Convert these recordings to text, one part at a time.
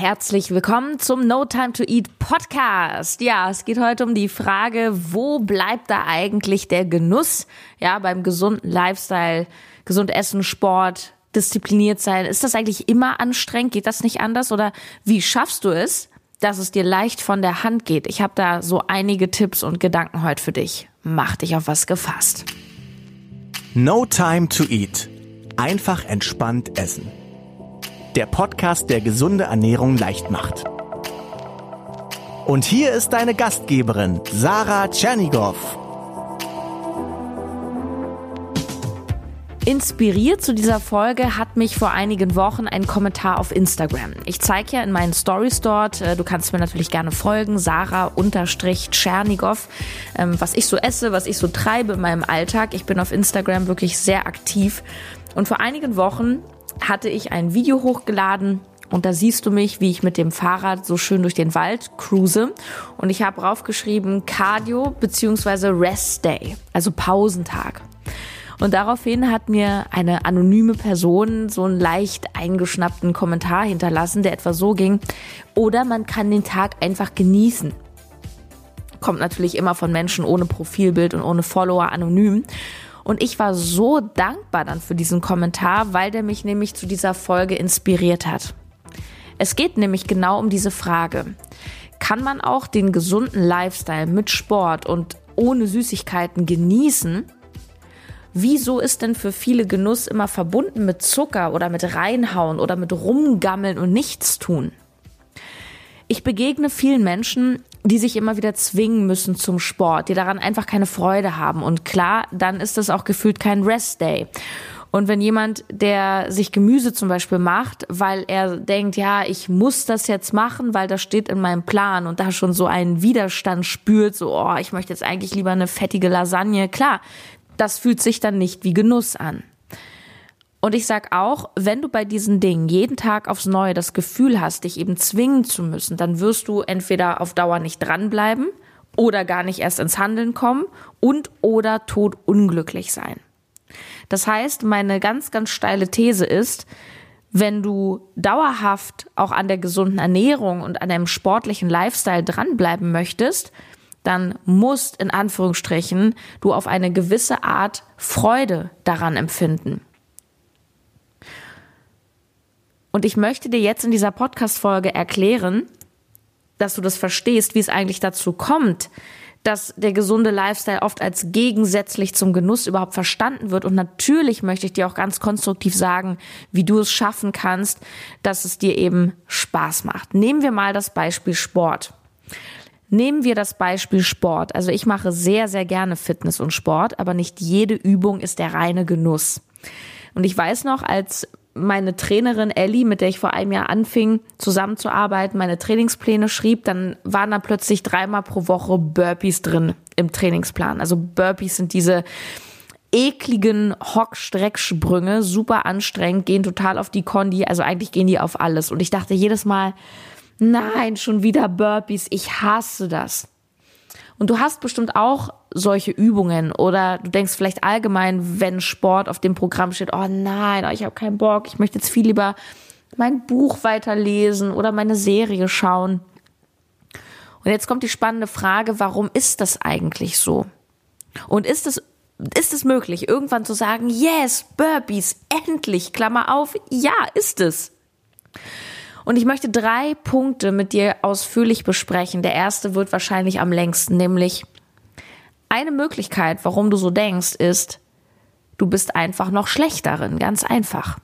Herzlich willkommen zum No Time to Eat Podcast. Ja, es geht heute um die Frage, wo bleibt da eigentlich der Genuss? Ja, beim gesunden Lifestyle, gesund essen, Sport, diszipliniert sein. Ist das eigentlich immer anstrengend? Geht das nicht anders? Oder wie schaffst du es, dass es dir leicht von der Hand geht? Ich habe da so einige Tipps und Gedanken heute für dich. Mach dich auf was gefasst. No Time to Eat. Einfach entspannt essen der Podcast, der gesunde Ernährung leicht macht. Und hier ist deine Gastgeberin, Sarah Tschernigow. Inspiriert zu dieser Folge hat mich vor einigen Wochen ein Kommentar auf Instagram. Ich zeige ja in meinen Stories dort, äh, du kannst mir natürlich gerne folgen, Sarah-Tschernigow, ähm, was ich so esse, was ich so treibe in meinem Alltag. Ich bin auf Instagram wirklich sehr aktiv. Und vor einigen Wochen hatte ich ein Video hochgeladen und da siehst du mich, wie ich mit dem Fahrrad so schön durch den Wald cruise. Und ich habe draufgeschrieben Cardio bzw. Rest Day, also Pausentag. Und daraufhin hat mir eine anonyme Person so einen leicht eingeschnappten Kommentar hinterlassen, der etwa so ging, oder man kann den Tag einfach genießen. Kommt natürlich immer von Menschen ohne Profilbild und ohne Follower anonym. Und ich war so dankbar dann für diesen Kommentar, weil der mich nämlich zu dieser Folge inspiriert hat. Es geht nämlich genau um diese Frage. Kann man auch den gesunden Lifestyle mit Sport und ohne Süßigkeiten genießen? Wieso ist denn für viele Genuss immer verbunden mit Zucker oder mit Reinhauen oder mit Rumgammeln und Nichtstun? Ich begegne vielen Menschen, die sich immer wieder zwingen müssen zum Sport, die daran einfach keine Freude haben. Und klar, dann ist das auch gefühlt kein Rest Day. Und wenn jemand, der sich Gemüse zum Beispiel macht, weil er denkt, ja, ich muss das jetzt machen, weil das steht in meinem Plan und da schon so einen Widerstand spürt, so, oh, ich möchte jetzt eigentlich lieber eine fettige Lasagne, klar, das fühlt sich dann nicht wie Genuss an. Und ich sag auch, wenn du bei diesen Dingen jeden Tag aufs Neue das Gefühl hast, dich eben zwingen zu müssen, dann wirst du entweder auf Dauer nicht dranbleiben oder gar nicht erst ins Handeln kommen und oder tot unglücklich sein. Das heißt, meine ganz, ganz steile These ist, wenn du dauerhaft auch an der gesunden Ernährung und an einem sportlichen Lifestyle dranbleiben möchtest, dann musst in Anführungsstrichen du auf eine gewisse Art Freude daran empfinden. Und ich möchte dir jetzt in dieser Podcast-Folge erklären, dass du das verstehst, wie es eigentlich dazu kommt, dass der gesunde Lifestyle oft als gegensätzlich zum Genuss überhaupt verstanden wird. Und natürlich möchte ich dir auch ganz konstruktiv sagen, wie du es schaffen kannst, dass es dir eben Spaß macht. Nehmen wir mal das Beispiel Sport. Nehmen wir das Beispiel Sport. Also ich mache sehr, sehr gerne Fitness und Sport, aber nicht jede Übung ist der reine Genuss. Und ich weiß noch, als meine Trainerin Ellie, mit der ich vor einem Jahr anfing zusammenzuarbeiten, meine Trainingspläne schrieb, dann waren da plötzlich dreimal pro Woche Burpees drin im Trainingsplan. Also Burpees sind diese ekligen Hock-Strecksprünge, super anstrengend, gehen total auf die Kondi, also eigentlich gehen die auf alles. Und ich dachte jedes Mal, nein, schon wieder Burpees, ich hasse das. Und du hast bestimmt auch solche Übungen oder du denkst vielleicht allgemein, wenn Sport auf dem Programm steht, oh nein, oh, ich habe keinen Bock, ich möchte jetzt viel lieber mein Buch weiterlesen oder meine Serie schauen. Und jetzt kommt die spannende Frage, warum ist das eigentlich so? Und ist es ist es möglich, irgendwann zu sagen, yes, Burpees, endlich, Klammer auf, ja, ist es. Und ich möchte drei Punkte mit dir ausführlich besprechen. Der erste wird wahrscheinlich am längsten, nämlich eine Möglichkeit, warum du so denkst, ist, du bist einfach noch schlechterin, ganz einfach.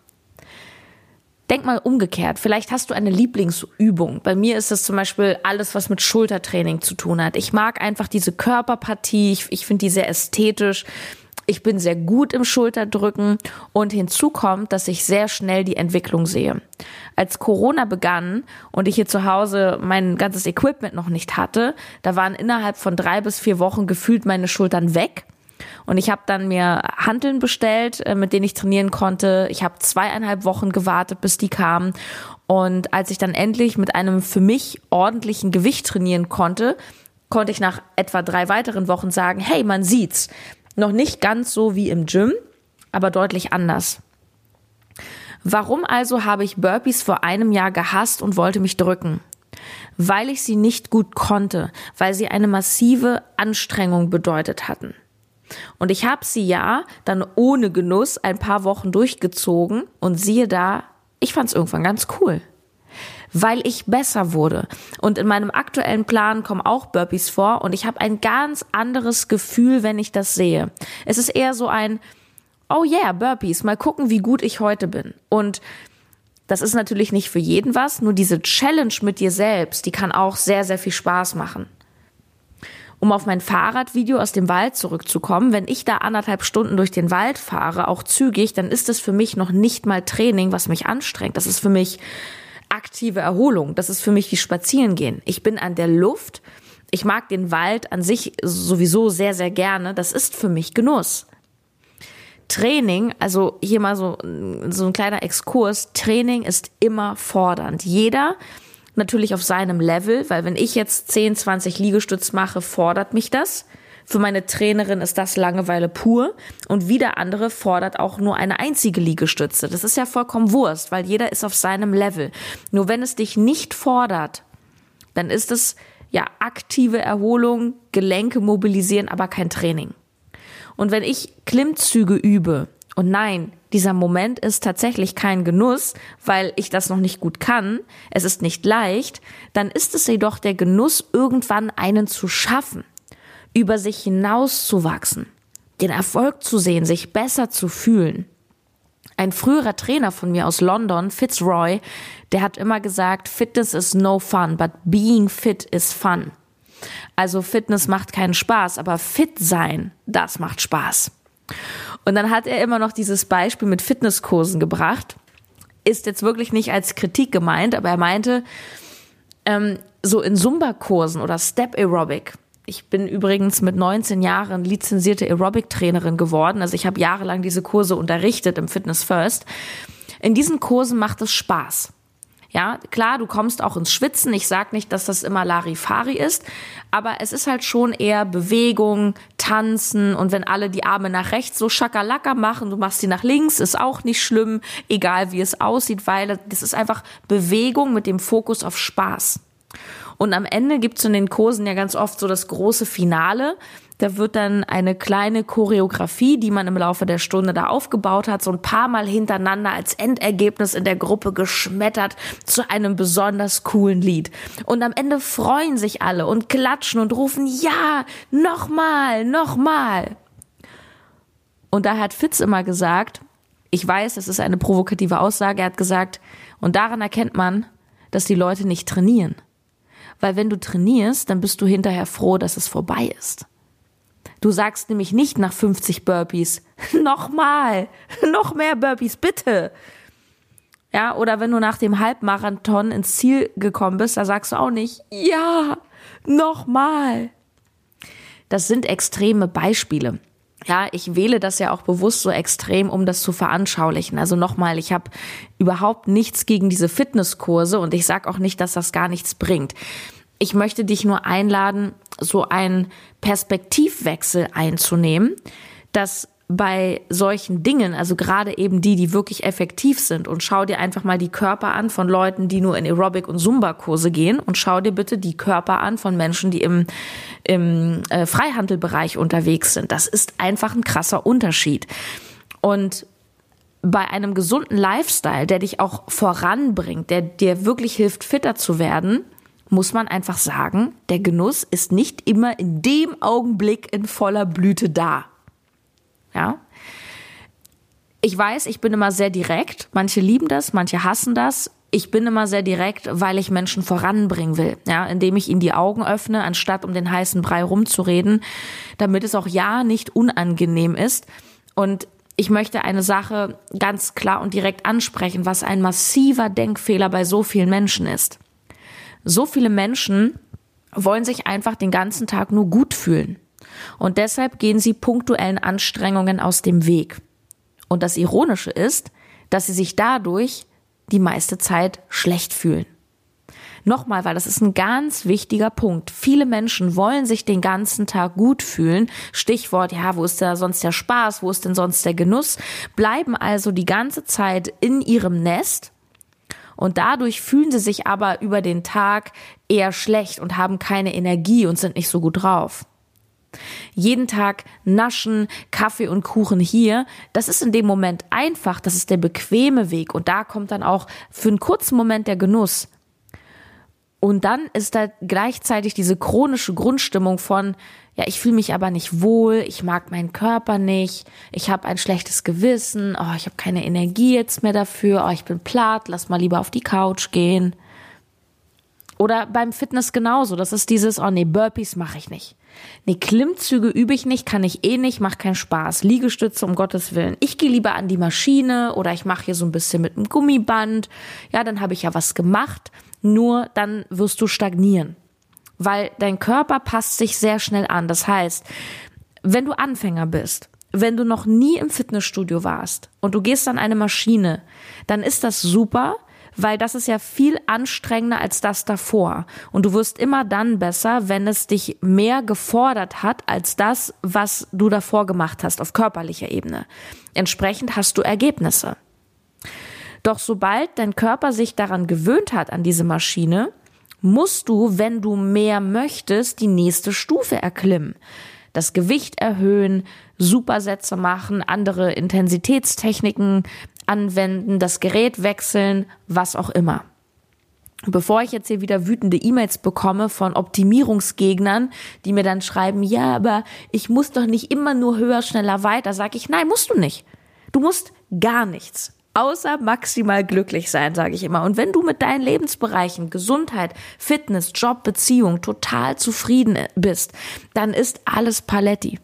Denk mal umgekehrt. Vielleicht hast du eine Lieblingsübung. Bei mir ist es zum Beispiel alles, was mit Schultertraining zu tun hat. Ich mag einfach diese Körperpartie. Ich, ich finde die sehr ästhetisch. Ich bin sehr gut im Schulterdrücken und hinzu kommt, dass ich sehr schnell die Entwicklung sehe. Als Corona begann und ich hier zu Hause mein ganzes Equipment noch nicht hatte, da waren innerhalb von drei bis vier Wochen gefühlt meine Schultern weg. Und ich habe dann mir Handeln bestellt, äh, mit denen ich trainieren konnte. Ich habe zweieinhalb Wochen gewartet, bis die kamen. Und als ich dann endlich mit einem für mich ordentlichen Gewicht trainieren konnte, konnte ich nach etwa drei weiteren Wochen sagen, hey, man sieht's. Noch nicht ganz so wie im Gym, aber deutlich anders. Warum also habe ich Burpees vor einem Jahr gehasst und wollte mich drücken? Weil ich sie nicht gut konnte, weil sie eine massive Anstrengung bedeutet hatten. Und ich habe sie ja dann ohne Genuss ein paar Wochen durchgezogen und siehe da, ich fand es irgendwann ganz cool. Weil ich besser wurde. Und in meinem aktuellen Plan kommen auch Burpees vor und ich habe ein ganz anderes Gefühl, wenn ich das sehe. Es ist eher so ein, oh yeah, Burpees, mal gucken, wie gut ich heute bin. Und das ist natürlich nicht für jeden was, nur diese Challenge mit dir selbst, die kann auch sehr, sehr viel Spaß machen. Um auf mein Fahrradvideo aus dem Wald zurückzukommen, wenn ich da anderthalb Stunden durch den Wald fahre, auch zügig, dann ist es für mich noch nicht mal Training, was mich anstrengt. Das ist für mich aktive Erholung. Das ist für mich wie Spazierengehen. Ich bin an der Luft. Ich mag den Wald an sich sowieso sehr, sehr gerne. Das ist für mich Genuss. Training, also hier mal so, so ein kleiner Exkurs, Training ist immer fordernd. Jeder natürlich auf seinem Level, weil wenn ich jetzt 10, 20 Liegestütz mache, fordert mich das. Für meine Trainerin ist das Langeweile pur und wieder andere fordert auch nur eine einzige Liegestütze. Das ist ja vollkommen Wurst, weil jeder ist auf seinem Level. Nur wenn es dich nicht fordert, dann ist es ja aktive Erholung, Gelenke mobilisieren, aber kein Training. Und wenn ich Klimmzüge übe, und nein, dieser Moment ist tatsächlich kein Genuss, weil ich das noch nicht gut kann, es ist nicht leicht, dann ist es jedoch der Genuss, irgendwann einen zu schaffen, über sich hinauszuwachsen, den Erfolg zu sehen, sich besser zu fühlen. Ein früherer Trainer von mir aus London, Fitzroy, der hat immer gesagt, Fitness is no fun, but being fit is fun. Also Fitness macht keinen Spaß, aber fit sein, das macht Spaß. Und dann hat er immer noch dieses Beispiel mit Fitnesskursen gebracht. Ist jetzt wirklich nicht als Kritik gemeint, aber er meinte, ähm, so in Zumba-Kursen oder Step Aerobic. Ich bin übrigens mit 19 Jahren lizenzierte Aerobic-Trainerin geworden. Also ich habe jahrelang diese Kurse unterrichtet im Fitness First. In diesen Kursen macht es Spaß. Ja, klar, du kommst auch ins Schwitzen. Ich sag nicht, dass das immer Larifari ist, aber es ist halt schon eher Bewegung, Tanzen und wenn alle die Arme nach rechts so schakalaka machen, du machst sie nach links, ist auch nicht schlimm, egal wie es aussieht, weil das ist einfach Bewegung mit dem Fokus auf Spaß. Und am Ende gibt's in den Kursen ja ganz oft so das große Finale. Da wird dann eine kleine Choreografie, die man im Laufe der Stunde da aufgebaut hat, so ein paar Mal hintereinander als Endergebnis in der Gruppe geschmettert zu einem besonders coolen Lied. Und am Ende freuen sich alle und klatschen und rufen, ja, nochmal, nochmal. Und da hat Fitz immer gesagt, ich weiß, das ist eine provokative Aussage, er hat gesagt, und daran erkennt man, dass die Leute nicht trainieren. Weil wenn du trainierst, dann bist du hinterher froh, dass es vorbei ist. Du sagst nämlich nicht nach 50 Burpees, nochmal, noch mehr Burpees, bitte. Ja, oder wenn du nach dem Halbmarathon ins Ziel gekommen bist, da sagst du auch nicht, ja, nochmal. Das sind extreme Beispiele. Ja, ich wähle das ja auch bewusst so extrem, um das zu veranschaulichen. Also nochmal, ich habe überhaupt nichts gegen diese Fitnesskurse und ich sage auch nicht, dass das gar nichts bringt. Ich möchte dich nur einladen, so einen Perspektivwechsel einzunehmen, dass bei solchen Dingen, also gerade eben die, die wirklich effektiv sind und schau dir einfach mal die Körper an von Leuten, die nur in Aerobic und Zumba-Kurse gehen und schau dir bitte die Körper an von Menschen, die im, im äh, Freihandelbereich unterwegs sind. Das ist einfach ein krasser Unterschied. Und bei einem gesunden Lifestyle, der dich auch voranbringt, der dir wirklich hilft, fitter zu werden, muss man einfach sagen, der Genuss ist nicht immer in dem Augenblick in voller Blüte da. Ja? Ich weiß, ich bin immer sehr direkt. Manche lieben das, manche hassen das. Ich bin immer sehr direkt, weil ich Menschen voranbringen will, ja, indem ich ihnen die Augen öffne, anstatt um den heißen Brei rumzureden, damit es auch ja nicht unangenehm ist. Und ich möchte eine Sache ganz klar und direkt ansprechen, was ein massiver Denkfehler bei so vielen Menschen ist. So viele Menschen wollen sich einfach den ganzen Tag nur gut fühlen. Und deshalb gehen sie punktuellen Anstrengungen aus dem Weg. Und das Ironische ist, dass sie sich dadurch die meiste Zeit schlecht fühlen. Nochmal, weil das ist ein ganz wichtiger Punkt. Viele Menschen wollen sich den ganzen Tag gut fühlen. Stichwort, ja, wo ist da sonst der Spaß? Wo ist denn sonst der Genuss? Bleiben also die ganze Zeit in ihrem Nest. Und dadurch fühlen sie sich aber über den Tag eher schlecht und haben keine Energie und sind nicht so gut drauf. Jeden Tag naschen, Kaffee und Kuchen hier, das ist in dem Moment einfach, das ist der bequeme Weg und da kommt dann auch für einen kurzen Moment der Genuss. Und dann ist da gleichzeitig diese chronische Grundstimmung von, ja, ich fühle mich aber nicht wohl, ich mag meinen Körper nicht, ich habe ein schlechtes Gewissen, oh, ich habe keine Energie jetzt mehr dafür, oh, ich bin platt, lass mal lieber auf die Couch gehen. Oder beim Fitness genauso. Das ist dieses, oh nee, Burpees mache ich nicht. Nee, Klimmzüge übe ich nicht, kann ich eh nicht, macht keinen Spaß. Liegestütze um Gottes Willen. Ich gehe lieber an die Maschine oder ich mache hier so ein bisschen mit einem Gummiband. Ja, dann habe ich ja was gemacht. Nur dann wirst du stagnieren. Weil dein Körper passt sich sehr schnell an. Das heißt, wenn du Anfänger bist, wenn du noch nie im Fitnessstudio warst und du gehst an eine Maschine, dann ist das super, weil das ist ja viel anstrengender als das davor. Und du wirst immer dann besser, wenn es dich mehr gefordert hat als das, was du davor gemacht hast auf körperlicher Ebene. Entsprechend hast du Ergebnisse. Doch sobald dein Körper sich daran gewöhnt hat an diese Maschine, musst du, wenn du mehr möchtest, die nächste Stufe erklimmen. Das Gewicht erhöhen, Supersätze machen, andere Intensitätstechniken anwenden, das Gerät wechseln, was auch immer. Bevor ich jetzt hier wieder wütende E-Mails bekomme von Optimierungsgegnern, die mir dann schreiben, ja, aber ich muss doch nicht immer nur höher, schneller, weiter, sage ich, nein, musst du nicht. Du musst gar nichts. Außer maximal glücklich sein, sage ich immer. Und wenn du mit deinen Lebensbereichen Gesundheit, Fitness, Job, Beziehung total zufrieden bist, dann ist alles Paletti.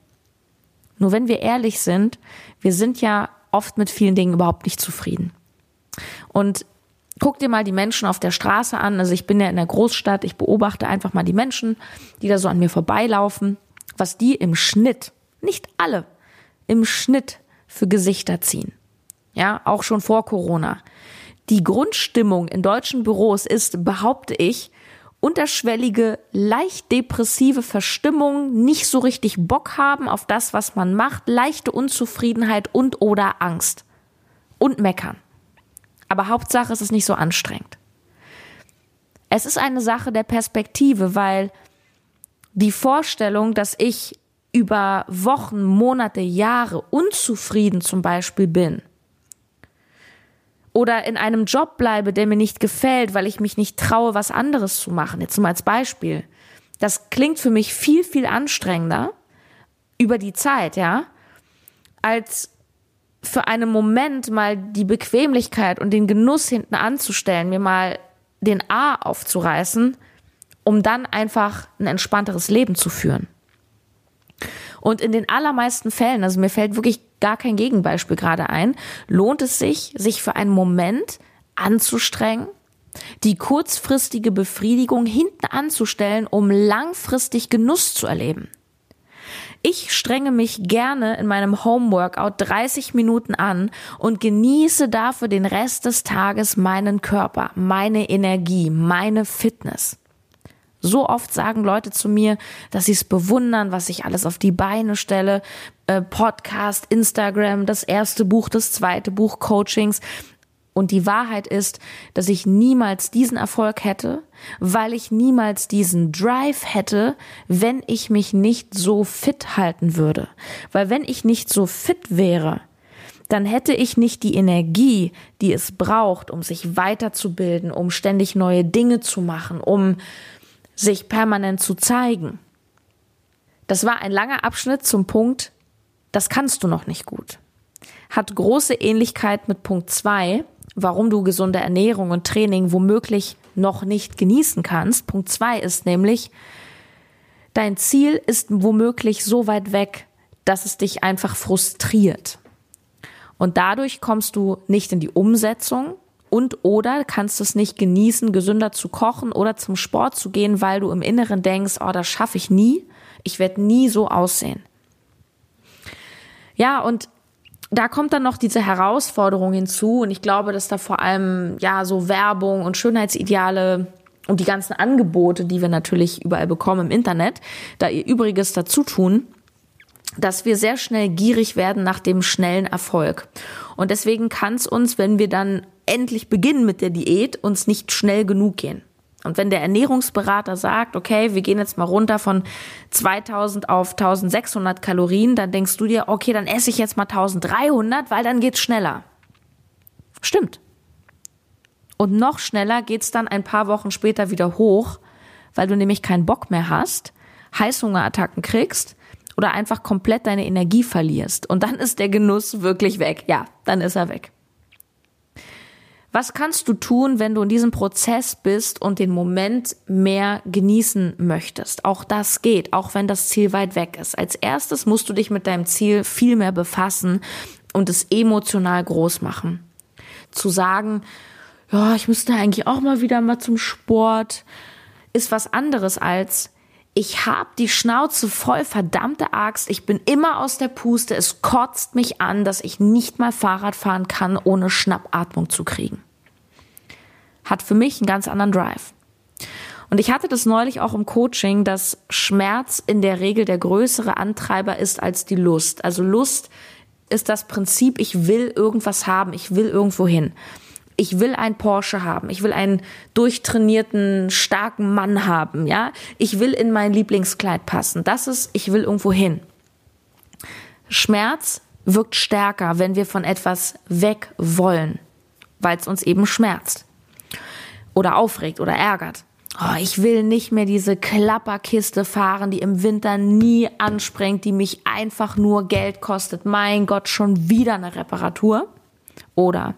Nur wenn wir ehrlich sind, wir sind ja oft mit vielen Dingen überhaupt nicht zufrieden. Und guck dir mal die Menschen auf der Straße an. Also ich bin ja in der Großstadt, ich beobachte einfach mal die Menschen, die da so an mir vorbeilaufen, was die im Schnitt, nicht alle, im Schnitt für Gesichter ziehen. Ja, auch schon vor Corona. Die Grundstimmung in deutschen Büros ist, behaupte ich, unterschwellige, leicht depressive Verstimmung, nicht so richtig Bock haben auf das, was man macht, leichte Unzufriedenheit und oder Angst. Und meckern. Aber Hauptsache, es ist nicht so anstrengend. Es ist eine Sache der Perspektive, weil die Vorstellung, dass ich über Wochen, Monate, Jahre unzufrieden zum Beispiel bin, oder in einem Job bleibe, der mir nicht gefällt, weil ich mich nicht traue, was anderes zu machen. Jetzt mal als Beispiel. Das klingt für mich viel, viel anstrengender über die Zeit, ja, als für einen Moment mal die Bequemlichkeit und den Genuss hinten anzustellen, mir mal den A aufzureißen, um dann einfach ein entspannteres Leben zu führen. Und in den allermeisten Fällen, also mir fällt wirklich gar kein Gegenbeispiel gerade ein, lohnt es sich, sich für einen Moment anzustrengen, die kurzfristige Befriedigung hinten anzustellen, um langfristig Genuss zu erleben. Ich strenge mich gerne in meinem Homeworkout 30 Minuten an und genieße dafür den Rest des Tages meinen Körper, meine Energie, meine Fitness. So oft sagen Leute zu mir, dass sie es bewundern, was ich alles auf die Beine stelle. Äh, Podcast, Instagram, das erste Buch, das zweite Buch, Coachings. Und die Wahrheit ist, dass ich niemals diesen Erfolg hätte, weil ich niemals diesen Drive hätte, wenn ich mich nicht so fit halten würde. Weil wenn ich nicht so fit wäre, dann hätte ich nicht die Energie, die es braucht, um sich weiterzubilden, um ständig neue Dinge zu machen, um sich permanent zu zeigen. Das war ein langer Abschnitt zum Punkt, das kannst du noch nicht gut. Hat große Ähnlichkeit mit Punkt zwei, warum du gesunde Ernährung und Training womöglich noch nicht genießen kannst. Punkt zwei ist nämlich, dein Ziel ist womöglich so weit weg, dass es dich einfach frustriert. Und dadurch kommst du nicht in die Umsetzung und oder kannst es nicht genießen, gesünder zu kochen oder zum Sport zu gehen, weil du im Inneren denkst, oh, das schaffe ich nie. Ich werde nie so aussehen. Ja, und da kommt dann noch diese Herausforderung hinzu und ich glaube, dass da vor allem ja so Werbung und Schönheitsideale und die ganzen Angebote, die wir natürlich überall bekommen im Internet, da ihr Übriges dazu tun, dass wir sehr schnell gierig werden nach dem schnellen Erfolg. Und deswegen kann es uns, wenn wir dann endlich beginnen mit der Diät, uns nicht schnell genug gehen. Und wenn der Ernährungsberater sagt, okay, wir gehen jetzt mal runter von 2000 auf 1600 Kalorien, dann denkst du dir, okay, dann esse ich jetzt mal 1300, weil dann geht's schneller. Stimmt. Und noch schneller geht's dann ein paar Wochen später wieder hoch, weil du nämlich keinen Bock mehr hast, Heißhungerattacken kriegst oder einfach komplett deine Energie verlierst. Und dann ist der Genuss wirklich weg. Ja, dann ist er weg. Was kannst du tun, wenn du in diesem Prozess bist und den Moment mehr genießen möchtest? Auch das geht, auch wenn das Ziel weit weg ist. Als erstes musst du dich mit deinem Ziel viel mehr befassen und es emotional groß machen. Zu sagen, ja, ich müsste eigentlich auch mal wieder mal zum Sport, ist was anderes als ich hab die Schnauze voll, verdammte Axt, ich bin immer aus der Puste, es kotzt mich an, dass ich nicht mal Fahrrad fahren kann, ohne Schnappatmung zu kriegen. Hat für mich einen ganz anderen Drive. Und ich hatte das neulich auch im Coaching, dass Schmerz in der Regel der größere Antreiber ist als die Lust. Also Lust ist das Prinzip, ich will irgendwas haben, ich will irgendwo hin ich will ein Porsche haben, ich will einen durchtrainierten, starken Mann haben, ja, ich will in mein Lieblingskleid passen. Das ist, ich will irgendwo hin. Schmerz wirkt stärker, wenn wir von etwas weg wollen, weil es uns eben schmerzt oder aufregt oder ärgert. Oh, ich will nicht mehr diese Klapperkiste fahren, die im Winter nie anspringt, die mich einfach nur Geld kostet. Mein Gott, schon wieder eine Reparatur. Oder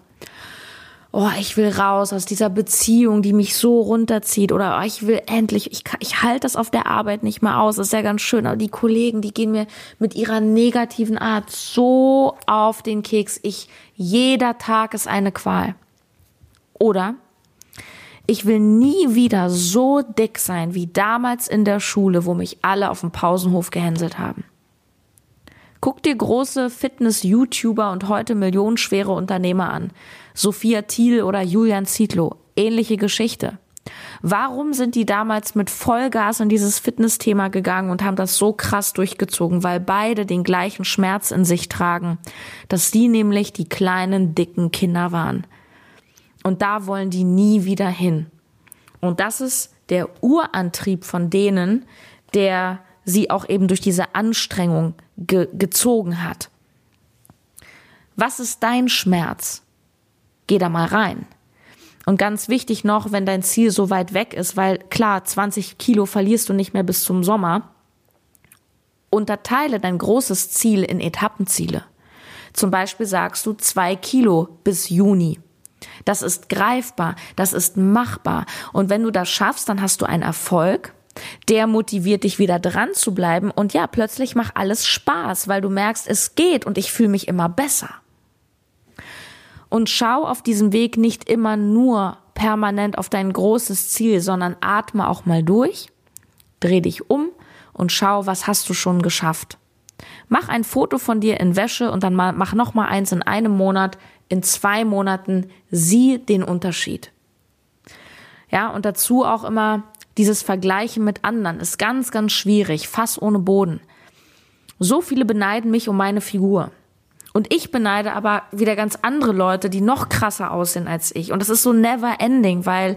oh, ich will raus aus dieser Beziehung, die mich so runterzieht oder oh, ich will endlich, ich, ich halte das auf der Arbeit nicht mehr aus, das ist ja ganz schön, aber die Kollegen, die gehen mir mit ihrer negativen Art so auf den Keks. Ich, jeder Tag ist eine Qual. Oder ich will nie wieder so dick sein wie damals in der Schule, wo mich alle auf dem Pausenhof gehänselt haben. Guck dir große Fitness-YouTuber und heute millionenschwere Unternehmer an. Sophia Thiel oder Julian Zietlow. Ähnliche Geschichte. Warum sind die damals mit Vollgas in dieses Fitnessthema gegangen und haben das so krass durchgezogen? Weil beide den gleichen Schmerz in sich tragen, dass die nämlich die kleinen, dicken Kinder waren. Und da wollen die nie wieder hin. Und das ist der Urantrieb von denen, der sie auch eben durch diese Anstrengung ge gezogen hat. Was ist dein Schmerz? Geh da mal rein. Und ganz wichtig noch, wenn dein Ziel so weit weg ist, weil klar, 20 Kilo verlierst du nicht mehr bis zum Sommer, unterteile dein großes Ziel in Etappenziele. Zum Beispiel sagst du zwei Kilo bis Juni. Das ist greifbar, das ist machbar. Und wenn du das schaffst, dann hast du einen Erfolg der motiviert dich wieder dran zu bleiben und ja, plötzlich macht alles Spaß, weil du merkst, es geht und ich fühle mich immer besser. Und schau auf diesem Weg nicht immer nur permanent auf dein großes Ziel, sondern atme auch mal durch, dreh dich um und schau, was hast du schon geschafft. Mach ein Foto von dir in Wäsche und dann mach noch mal eins in einem Monat, in zwei Monaten, sieh den Unterschied. Ja, und dazu auch immer dieses Vergleichen mit anderen ist ganz, ganz schwierig, fast ohne Boden. So viele beneiden mich um meine Figur. Und ich beneide aber wieder ganz andere Leute, die noch krasser aussehen als ich. Und das ist so never ending, weil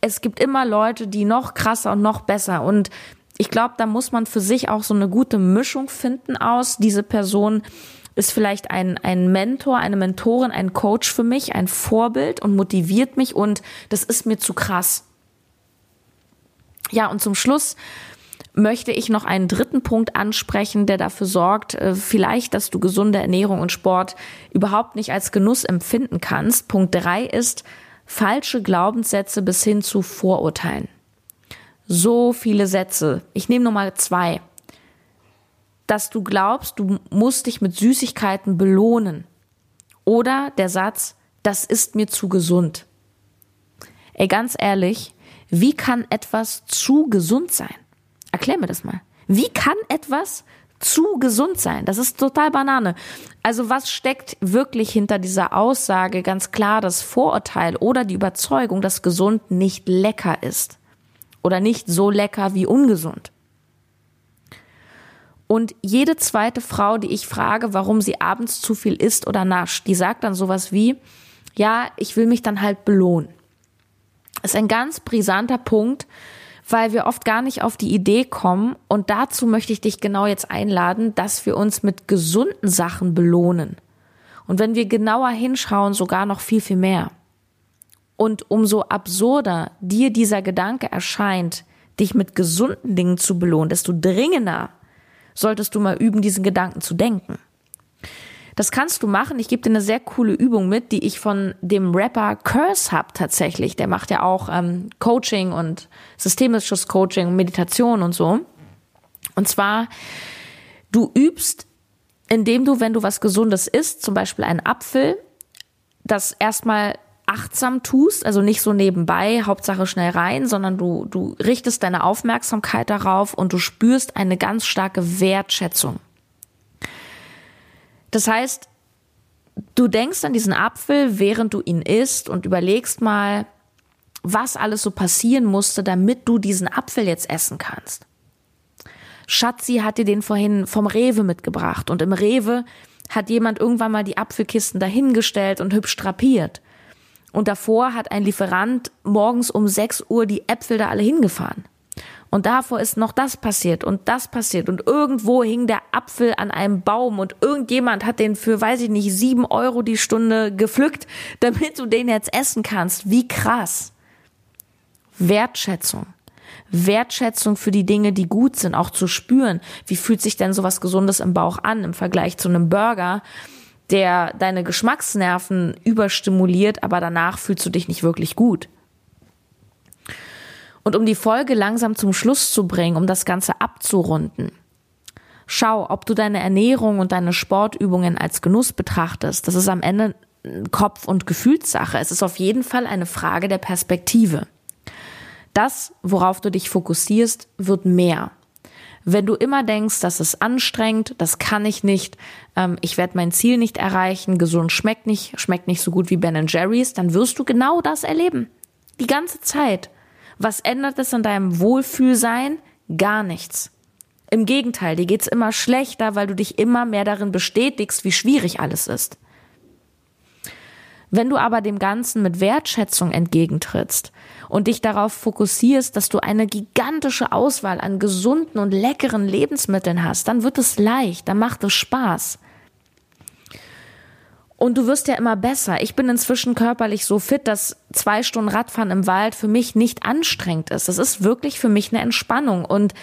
es gibt immer Leute, die noch krasser und noch besser. Und ich glaube, da muss man für sich auch so eine gute Mischung finden aus. Diese Person ist vielleicht ein, ein Mentor, eine Mentorin, ein Coach für mich, ein Vorbild und motiviert mich und das ist mir zu krass. Ja, und zum Schluss möchte ich noch einen dritten Punkt ansprechen, der dafür sorgt, äh, vielleicht, dass du gesunde Ernährung und Sport überhaupt nicht als Genuss empfinden kannst. Punkt drei ist falsche Glaubenssätze bis hin zu Vorurteilen. So viele Sätze. Ich nehme nur mal zwei. Dass du glaubst, du musst dich mit Süßigkeiten belohnen. Oder der Satz, das ist mir zu gesund. Ey, ganz ehrlich, wie kann etwas zu gesund sein? Erklär mir das mal. Wie kann etwas zu gesund sein. Das ist total Banane. Also was steckt wirklich hinter dieser Aussage? Ganz klar das Vorurteil oder die Überzeugung, dass gesund nicht lecker ist. Oder nicht so lecker wie ungesund. Und jede zweite Frau, die ich frage, warum sie abends zu viel isst oder nascht, die sagt dann sowas wie, ja, ich will mich dann halt belohnen. Ist ein ganz brisanter Punkt, weil wir oft gar nicht auf die Idee kommen. Und dazu möchte ich dich genau jetzt einladen, dass wir uns mit gesunden Sachen belohnen. Und wenn wir genauer hinschauen, sogar noch viel, viel mehr. Und umso absurder dir dieser Gedanke erscheint, dich mit gesunden Dingen zu belohnen, desto dringender solltest du mal üben, diesen Gedanken zu denken. Das kannst du machen. Ich gebe dir eine sehr coole Übung mit, die ich von dem Rapper Curse hab tatsächlich. Der macht ja auch ähm, Coaching und systemisches Coaching, Meditation und so. Und zwar, du übst, indem du, wenn du was Gesundes isst, zum Beispiel einen Apfel, das erstmal achtsam tust, also nicht so nebenbei, Hauptsache schnell rein, sondern du, du richtest deine Aufmerksamkeit darauf und du spürst eine ganz starke Wertschätzung. Das heißt, du denkst an diesen Apfel, während du ihn isst und überlegst mal, was alles so passieren musste, damit du diesen Apfel jetzt essen kannst. Schatzi hat dir den vorhin vom Rewe mitgebracht und im Rewe hat jemand irgendwann mal die Apfelkisten dahingestellt und hübsch drapiert. Und davor hat ein Lieferant morgens um 6 Uhr die Äpfel da alle hingefahren. Und davor ist noch das passiert und das passiert. Und irgendwo hing der Apfel an einem Baum und irgendjemand hat den für, weiß ich nicht, sieben Euro die Stunde gepflückt, damit du den jetzt essen kannst. Wie krass. Wertschätzung. Wertschätzung für die Dinge, die gut sind, auch zu spüren. Wie fühlt sich denn sowas Gesundes im Bauch an im Vergleich zu einem Burger, der deine Geschmacksnerven überstimuliert, aber danach fühlst du dich nicht wirklich gut. Und um die Folge langsam zum Schluss zu bringen, um das Ganze abzurunden, schau, ob du deine Ernährung und deine Sportübungen als Genuss betrachtest. Das ist am Ende Kopf- und Gefühlssache. Es ist auf jeden Fall eine Frage der Perspektive. Das, worauf du dich fokussierst, wird mehr. Wenn du immer denkst, das ist anstrengend, das kann ich nicht, ähm, ich werde mein Ziel nicht erreichen, gesund schmeckt nicht, schmeckt nicht so gut wie Ben Jerry's, dann wirst du genau das erleben. Die ganze Zeit. Was ändert es an deinem Wohlfühlsein? Gar nichts. Im Gegenteil, dir geht's immer schlechter, weil du dich immer mehr darin bestätigst, wie schwierig alles ist. Wenn du aber dem Ganzen mit Wertschätzung entgegentrittst und dich darauf fokussierst, dass du eine gigantische Auswahl an gesunden und leckeren Lebensmitteln hast, dann wird es leicht, dann macht es Spaß. Und du wirst ja immer besser. Ich bin inzwischen körperlich so fit, dass zwei Stunden Radfahren im Wald für mich nicht anstrengend ist. Das ist wirklich für mich eine Entspannung. Und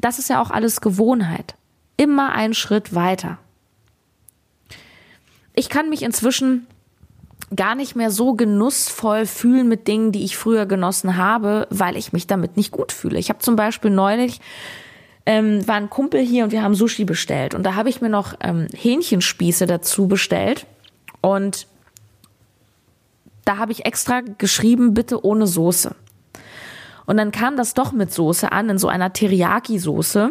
das ist ja auch alles Gewohnheit. Immer einen Schritt weiter. Ich kann mich inzwischen gar nicht mehr so genussvoll fühlen mit Dingen, die ich früher genossen habe, weil ich mich damit nicht gut fühle. Ich habe zum Beispiel neulich ähm, war ein Kumpel hier und wir haben Sushi bestellt. Und da habe ich mir noch ähm, Hähnchenspieße dazu bestellt. Und da habe ich extra geschrieben, bitte ohne Soße. Und dann kam das doch mit Soße an, in so einer Teriyaki-Soße.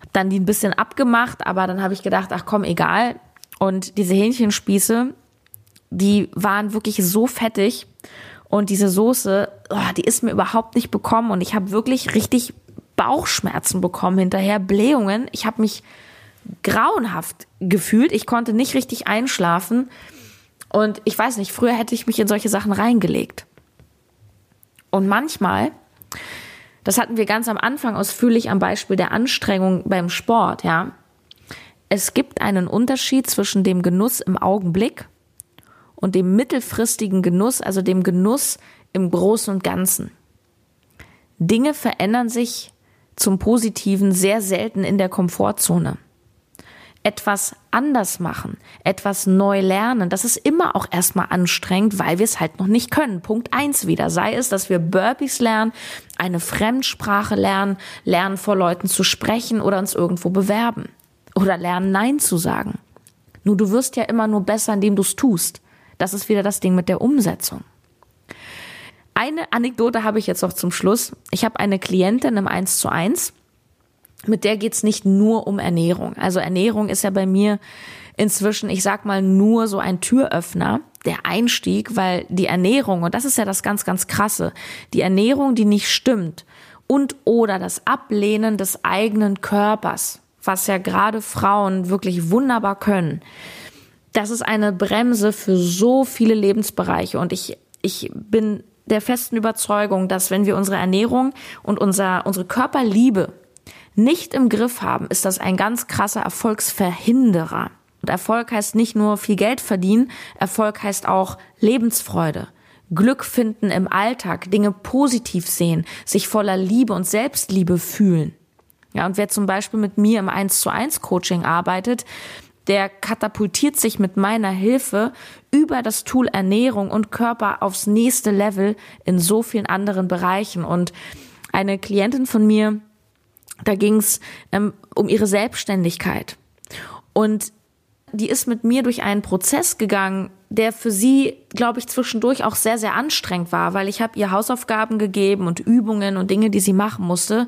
Hab dann die ein bisschen abgemacht, aber dann habe ich gedacht, ach komm, egal. Und diese Hähnchenspieße, die waren wirklich so fettig. Und diese Soße, oh, die ist mir überhaupt nicht bekommen. Und ich habe wirklich richtig Bauchschmerzen bekommen hinterher, Blähungen. Ich habe mich grauenhaft gefühlt. Ich konnte nicht richtig einschlafen. Und ich weiß nicht, früher hätte ich mich in solche Sachen reingelegt. Und manchmal, das hatten wir ganz am Anfang ausführlich am Beispiel der Anstrengung beim Sport, ja. Es gibt einen Unterschied zwischen dem Genuss im Augenblick und dem mittelfristigen Genuss, also dem Genuss im Großen und Ganzen. Dinge verändern sich zum Positiven sehr selten in der Komfortzone. Etwas anders machen, etwas neu lernen, das ist immer auch erstmal anstrengend, weil wir es halt noch nicht können. Punkt eins wieder. Sei es, dass wir Burpees lernen, eine Fremdsprache lernen, lernen vor Leuten zu sprechen oder uns irgendwo bewerben. Oder lernen Nein zu sagen. Nur du wirst ja immer nur besser, indem du es tust. Das ist wieder das Ding mit der Umsetzung. Eine Anekdote habe ich jetzt noch zum Schluss. Ich habe eine Klientin im 1 zu 1, mit der geht's nicht nur um Ernährung. Also Ernährung ist ja bei mir inzwischen, ich sag mal, nur so ein Türöffner, der Einstieg, weil die Ernährung, und das ist ja das ganz, ganz krasse, die Ernährung, die nicht stimmt und oder das Ablehnen des eigenen Körpers, was ja gerade Frauen wirklich wunderbar können, das ist eine Bremse für so viele Lebensbereiche. Und ich, ich bin der festen Überzeugung, dass wenn wir unsere Ernährung und unser, unsere Körperliebe nicht im Griff haben, ist das ein ganz krasser Erfolgsverhinderer. Und Erfolg heißt nicht nur viel Geld verdienen, Erfolg heißt auch Lebensfreude. Glück finden im Alltag, Dinge positiv sehen, sich voller Liebe und Selbstliebe fühlen. Ja, und wer zum Beispiel mit mir im 1 zu 1 Coaching arbeitet, der katapultiert sich mit meiner Hilfe über das Tool Ernährung und Körper aufs nächste Level in so vielen anderen Bereichen. Und eine Klientin von mir, da ging es ähm, um ihre Selbstständigkeit. Und die ist mit mir durch einen Prozess gegangen, der für sie, glaube ich, zwischendurch auch sehr, sehr anstrengend war, weil ich habe ihr Hausaufgaben gegeben und Übungen und Dinge, die sie machen musste,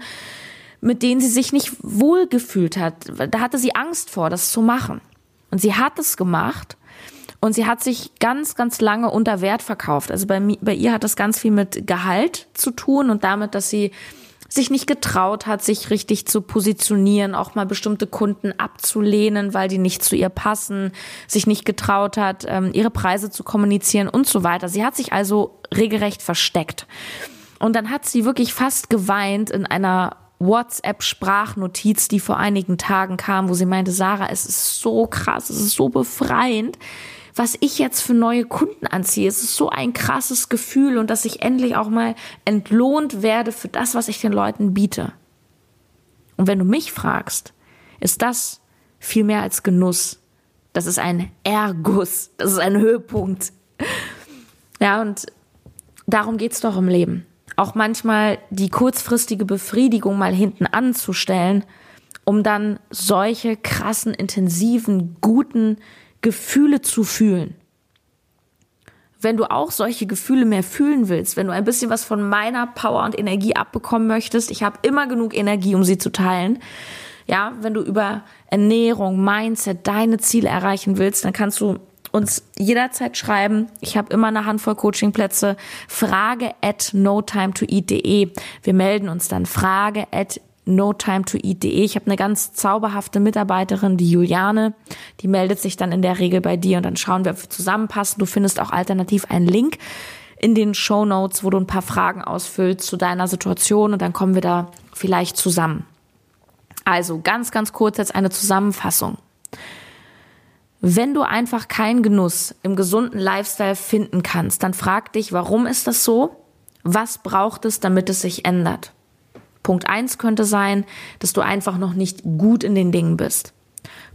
mit denen sie sich nicht wohlgefühlt hat. Da hatte sie Angst vor, das zu machen. Und sie hat es gemacht und sie hat sich ganz, ganz lange unter Wert verkauft. Also bei, bei ihr hat das ganz viel mit Gehalt zu tun und damit, dass sie sich nicht getraut hat, sich richtig zu positionieren, auch mal bestimmte Kunden abzulehnen, weil die nicht zu ihr passen, sich nicht getraut hat, ähm, ihre Preise zu kommunizieren und so weiter. Sie hat sich also regelrecht versteckt. Und dann hat sie wirklich fast geweint in einer WhatsApp-Sprachnotiz, die vor einigen Tagen kam, wo sie meinte, Sarah, es ist so krass, es ist so befreiend, was ich jetzt für neue Kunden anziehe. Es ist so ein krasses Gefühl und dass ich endlich auch mal entlohnt werde für das, was ich den Leuten biete. Und wenn du mich fragst, ist das viel mehr als Genuss. Das ist ein Erguss. Das ist ein Höhepunkt. Ja, und darum geht's doch im Leben. Auch manchmal die kurzfristige Befriedigung mal hinten anzustellen, um dann solche krassen, intensiven, guten Gefühle zu fühlen. Wenn du auch solche Gefühle mehr fühlen willst, wenn du ein bisschen was von meiner Power und Energie abbekommen möchtest, ich habe immer genug Energie, um sie zu teilen. Ja, wenn du über Ernährung, Mindset deine Ziele erreichen willst, dann kannst du uns jederzeit schreiben. Ich habe immer eine Handvoll Coachingplätze. Frage at notimetoeat.de. Wir melden uns dann. Frage at notimetoeat.de. Ich habe eine ganz zauberhafte Mitarbeiterin, die Juliane, die meldet sich dann in der Regel bei dir und dann schauen wir, ob wir zusammenpassen. Du findest auch alternativ einen Link in den Show Notes, wo du ein paar Fragen ausfüllst zu deiner Situation und dann kommen wir da vielleicht zusammen. Also ganz, ganz kurz jetzt eine Zusammenfassung. Wenn du einfach keinen Genuss im gesunden Lifestyle finden kannst, dann frag dich, warum ist das so? Was braucht es, damit es sich ändert? Punkt eins könnte sein, dass du einfach noch nicht gut in den Dingen bist.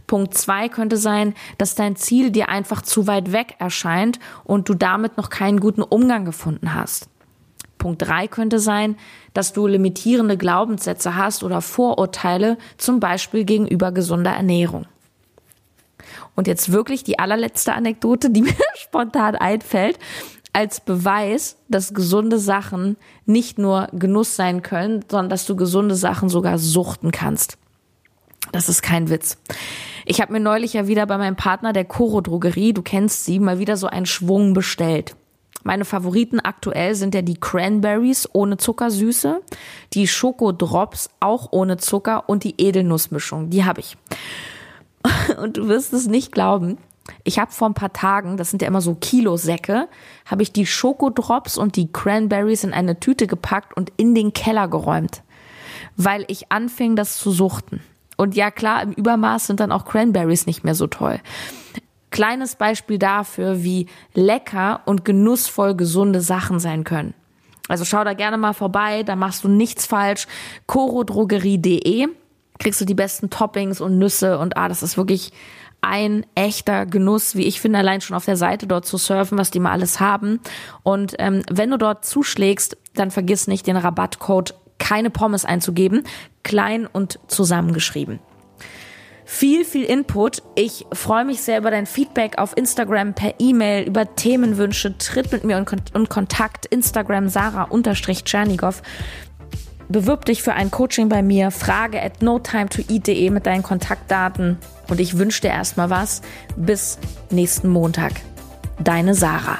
Punkt zwei könnte sein, dass dein Ziel dir einfach zu weit weg erscheint und du damit noch keinen guten Umgang gefunden hast. Punkt drei könnte sein, dass du limitierende Glaubenssätze hast oder Vorurteile, zum Beispiel gegenüber gesunder Ernährung. Und jetzt wirklich die allerletzte Anekdote, die mir spontan einfällt als Beweis, dass gesunde Sachen nicht nur Genuss sein können, sondern dass du gesunde Sachen sogar suchten kannst. Das ist kein Witz. Ich habe mir neulich ja wieder bei meinem Partner der Coro Drogerie, du kennst sie, mal wieder so einen Schwung bestellt. Meine Favoriten aktuell sind ja die Cranberries ohne Zuckersüße, die Schokodrops auch ohne Zucker und die Edelnussmischung. Die habe ich. Und du wirst es nicht glauben. Ich habe vor ein paar Tagen, das sind ja immer so Kilosäcke, habe ich die Schokodrops und die Cranberries in eine Tüte gepackt und in den Keller geräumt, weil ich anfing, das zu suchten. Und ja klar, im Übermaß sind dann auch Cranberries nicht mehr so toll. Kleines Beispiel dafür, wie lecker und genussvoll gesunde Sachen sein können. Also schau da gerne mal vorbei, da machst du nichts falsch. corodrogerie.de kriegst du die besten Toppings und Nüsse und ah, das ist wirklich ein echter Genuss, wie ich finde, allein schon auf der Seite dort zu surfen, was die mal alles haben. Und ähm, wenn du dort zuschlägst, dann vergiss nicht den Rabattcode keine Pommes einzugeben, klein und zusammengeschrieben. Viel, viel Input. Ich freue mich sehr über dein Feedback auf Instagram, per E-Mail, über Themenwünsche. Tritt mit mir in, Kontakt. Instagram Sarah-Tschernigow. Bewirb dich für ein Coaching bei mir, frage at notimetoeat.de mit deinen Kontaktdaten und ich wünsche dir erstmal was. Bis nächsten Montag. Deine Sarah.